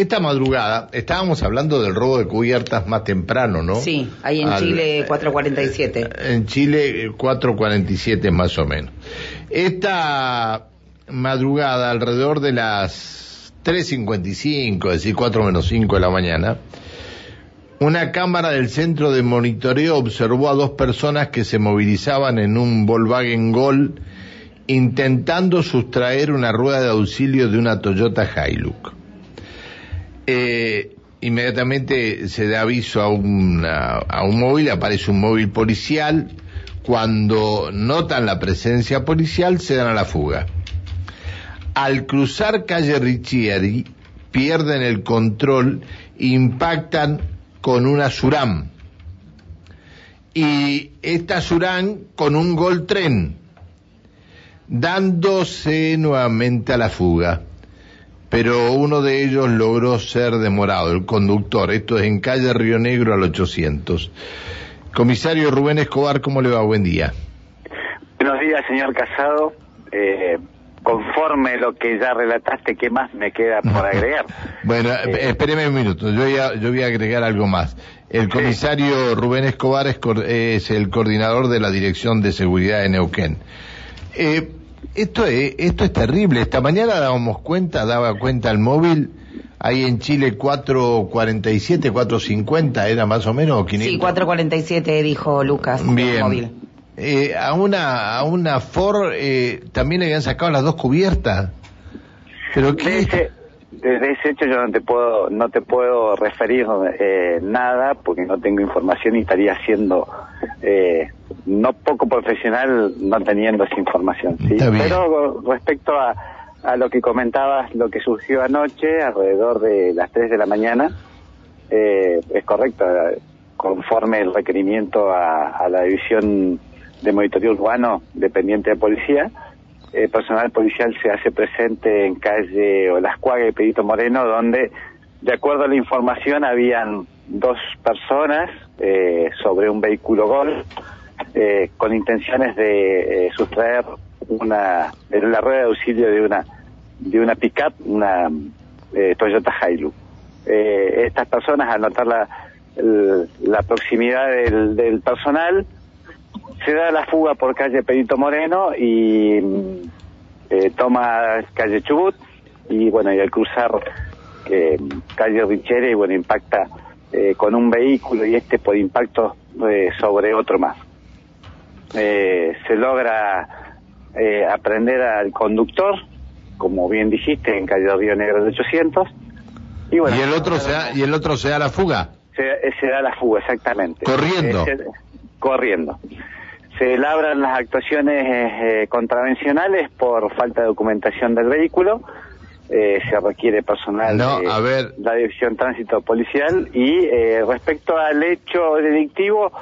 Esta madrugada, estábamos hablando del robo de cubiertas más temprano, ¿no? Sí, ahí en Chile 447. En Chile 447 más o menos. Esta madrugada, alrededor de las 3.55, es decir, 4 menos 5 de la mañana, una cámara del centro de monitoreo observó a dos personas que se movilizaban en un Volkswagen Gol intentando sustraer una rueda de auxilio de una Toyota Hilux. Eh, inmediatamente se da aviso a, un móvil, aparece un móvil policial. Cuando notan la presencia policial, se dan a la fuga. Al cruzar calle Riccieri, pierden el control, impactan con una Suram. Y esta Suram con un Gol Tren, dándose nuevamente a la fuga pero uno de ellos logró ser demorado, el conductor. Esto es en calle Río Negro al 800. Comisario Rubén Escobar, ¿cómo le va? Buen día. Buenos días, señor Casado. Eh, conforme lo que ya relataste, ¿qué más me queda por agregar? bueno, eh, espéreme un minuto, yo, yo voy a agregar algo más. El comisario Rubén Escobar es, es, el coordinador de la Dirección de Seguridad de Neuquén. Eh, esto es, esto es terrible. Esta mañana dábamos cuenta, daba cuenta el móvil, ahí en Chile 447, 450, era más o menos, 500. Sí, 447 dijo Lucas. Bien. Móvil. Eh, a una, a una Ford eh, también le habían sacado las dos cubiertas. Pero qué desde ese hecho yo no te puedo no te puedo referir eh, nada porque no tengo información y estaría siendo eh, no poco profesional no teniendo esa información ¿sí? pero respecto a, a lo que comentabas lo que surgió anoche alrededor de las 3 de la mañana eh, es correcto conforme el requerimiento a, a la división de monitoreo urbano dependiente de policía eh, personal policial se hace presente en calle Olascuaga y Pedito Moreno, donde, de acuerdo a la información, habían dos personas eh, sobre un vehículo Gol eh, con intenciones de eh, sustraer una la rueda de auxilio de una de una pickup, una eh, Toyota Hilux. estas personas, al notar la, la proximidad del, del personal, se da la fuga por calle Pedito Moreno y eh, toma calle Chubut y bueno, y al cruzar eh, calle Richere, bueno, impacta eh, con un vehículo y este por impacto sobre otro más. Se logra aprender al conductor, como bien dijiste, en calle Río Negro de 800. Y, bueno, ¿Y el otro se da, y el otro se da la fuga. Se, da la fuga, exactamente. Corriendo. corriendo se labran las actuaciones eh, contravencionales por falta de documentación del vehículo. Eh, se requiere personal de la Dirección Tránsito Policial y eh, respecto al hecho delictivo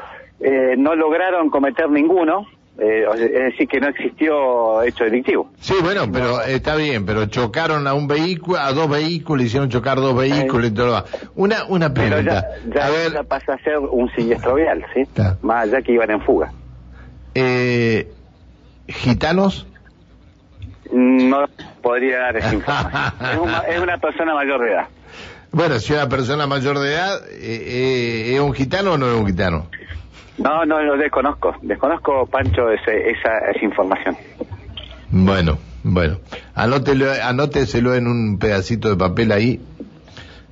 no lograron cometer ninguno, es decir, que no existió hecho delictivo. Sí, bueno, pero está bien, pero chocaron a un vehículo, a dos vehículos, hicieron chocar dos vehículos y todo. Una, una pregunta. ya, a ver... pasa a ser un siniestro vial, ¿sí? Más allá que iban en fuga. Eh, ¿Gitanos? No podría dar esa información. es, una, persona mayor de edad. Bueno, si una persona mayor de edad, eh, eh, ¿es un gitano o no es un gitano? No, no lo desconozco. Desconozco, Pancho, esa, esa información. Bueno, bueno. Anótelo, anóteselo en un pedacito de papel ahí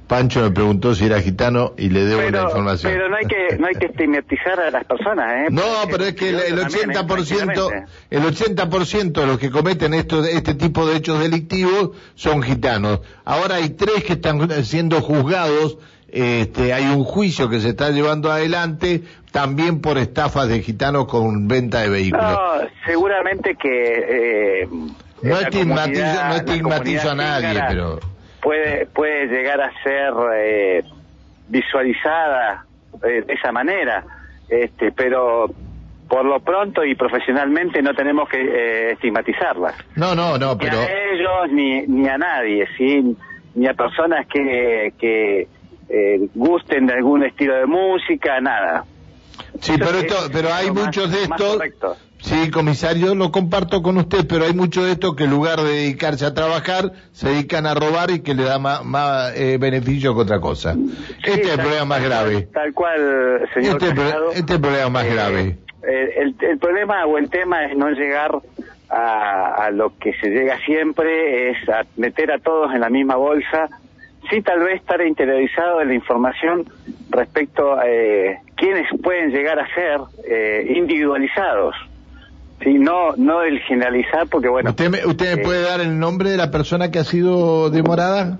Pancho me preguntó si era gitano y le debo la información. Pero no hay que no hay que estigmatizar a las personas, ¿eh? No, pero es que el, 80% el 80% de los que cometen esto, este tipo de hechos delictivos son gitanos. Ahora hay tres que están siendo juzgados, este, hay un juicio que se está llevando adelante también por estafas de gitanos con venta de vehículos. No, seguramente que eh, no estigmatizo, no estigmatizo a nadie, pero puede, puede llegar a ser eh, visualizada eh, de esa manera, este, pero por lo pronto y profesionalmente no tenemos que eh, estigmatizarlas. No, no, no, pero... Ni a ellos ni, ni a nadie, ¿sí? ni a personas que, que gusten de algún estilo de música, nada. Sí, Eso pero es esto, pero hay más- muchos de estos. Sí, comisario, lo comparto con usted, pero hay muchos de estos que en lugar de dedicarse a trabajar, se dedican a robar y que le da más, más eh, beneficio que otra cosa. este es el problema más tal grave. Tal cual, señor Este, Casado. este es el problema más Eh, grave. eh, el, el problema o el tema es no llegar a, a lo que se llega siempre, es a meter a todos en la misma bolsa, sí tal vez estar interiorizado en la información respecto a eh, quiénes pueden llegar a ser eh, individualizados. Sí, no, no el generalizar, porque bueno. ¿Usted me, usted me eh, puede dar el nombre de la persona que ha sido demorada?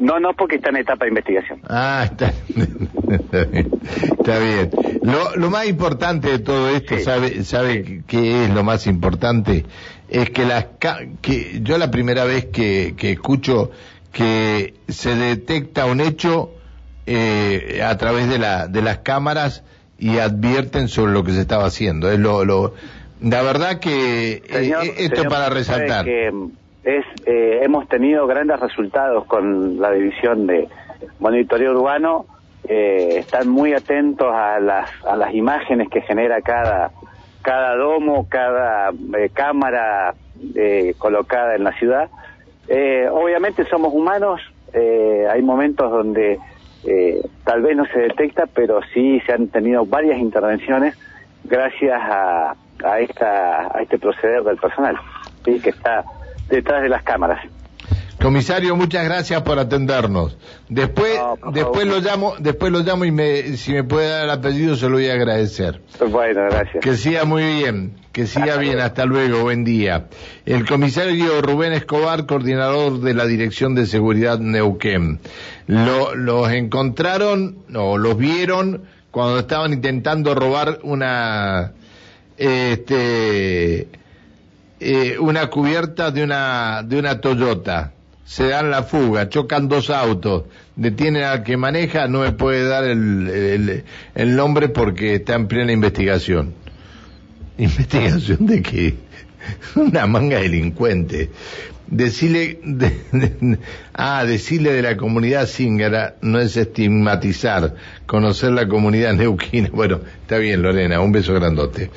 No, no, porque está en etapa de investigación. Ah, está, está bien. Está bien. Lo, lo más importante de todo esto, Sí. ¿sabe, sabe qué es lo más importante? Es que las que yo la primera vez que, que escucho que se detecta un hecho eh, a través de la de las cámaras y advierten sobre lo que se estaba haciendo. Es lo, lo la verdad que eh, Señor- eh, esto señor, para resaltar. que, es, eh, hemos tenido grandes resultados con la división de monitoreo urbano. eh, están muy atentos a las, a las imágenes que genera cada, cada domo, cada cámara eh, colocada en la ciudad. Eh, obviamente somos humanos, eh, hay momentos donde eh, tal vez no se detecta, pero sí se han tenido varias intervenciones gracias a, a, esta, a este proceder del personal, que está detrás de las cámaras. Comisario, muchas gracias por atendernos. Después, No, después lo llamo, después lo llamo y me, si me puede dar el apellido se lo voy a agradecer. Bueno, gracias. Que siga muy bien, que siga Hasta bien, luego. hasta luego, buen día. El comisario Rubén Escobar, coordinador de la Dirección de Seguridad Neuquén. Lo- los encontraron, o los vieron cuando estaban intentando robar una, este, eh, una cubierta de una, de una Toyota. Se dan la fuga, chocan dos autos, detienen al que maneja, no me puede dar el, el, nombre porque está en plena investigación. ¿Investigación de qué? Una manga delincuente. Decirle, de- ah, decirle de la comunidad zingara no es estigmatizar, conocer la comunidad neuquina. Bueno, está bien Lorena, un beso grandote.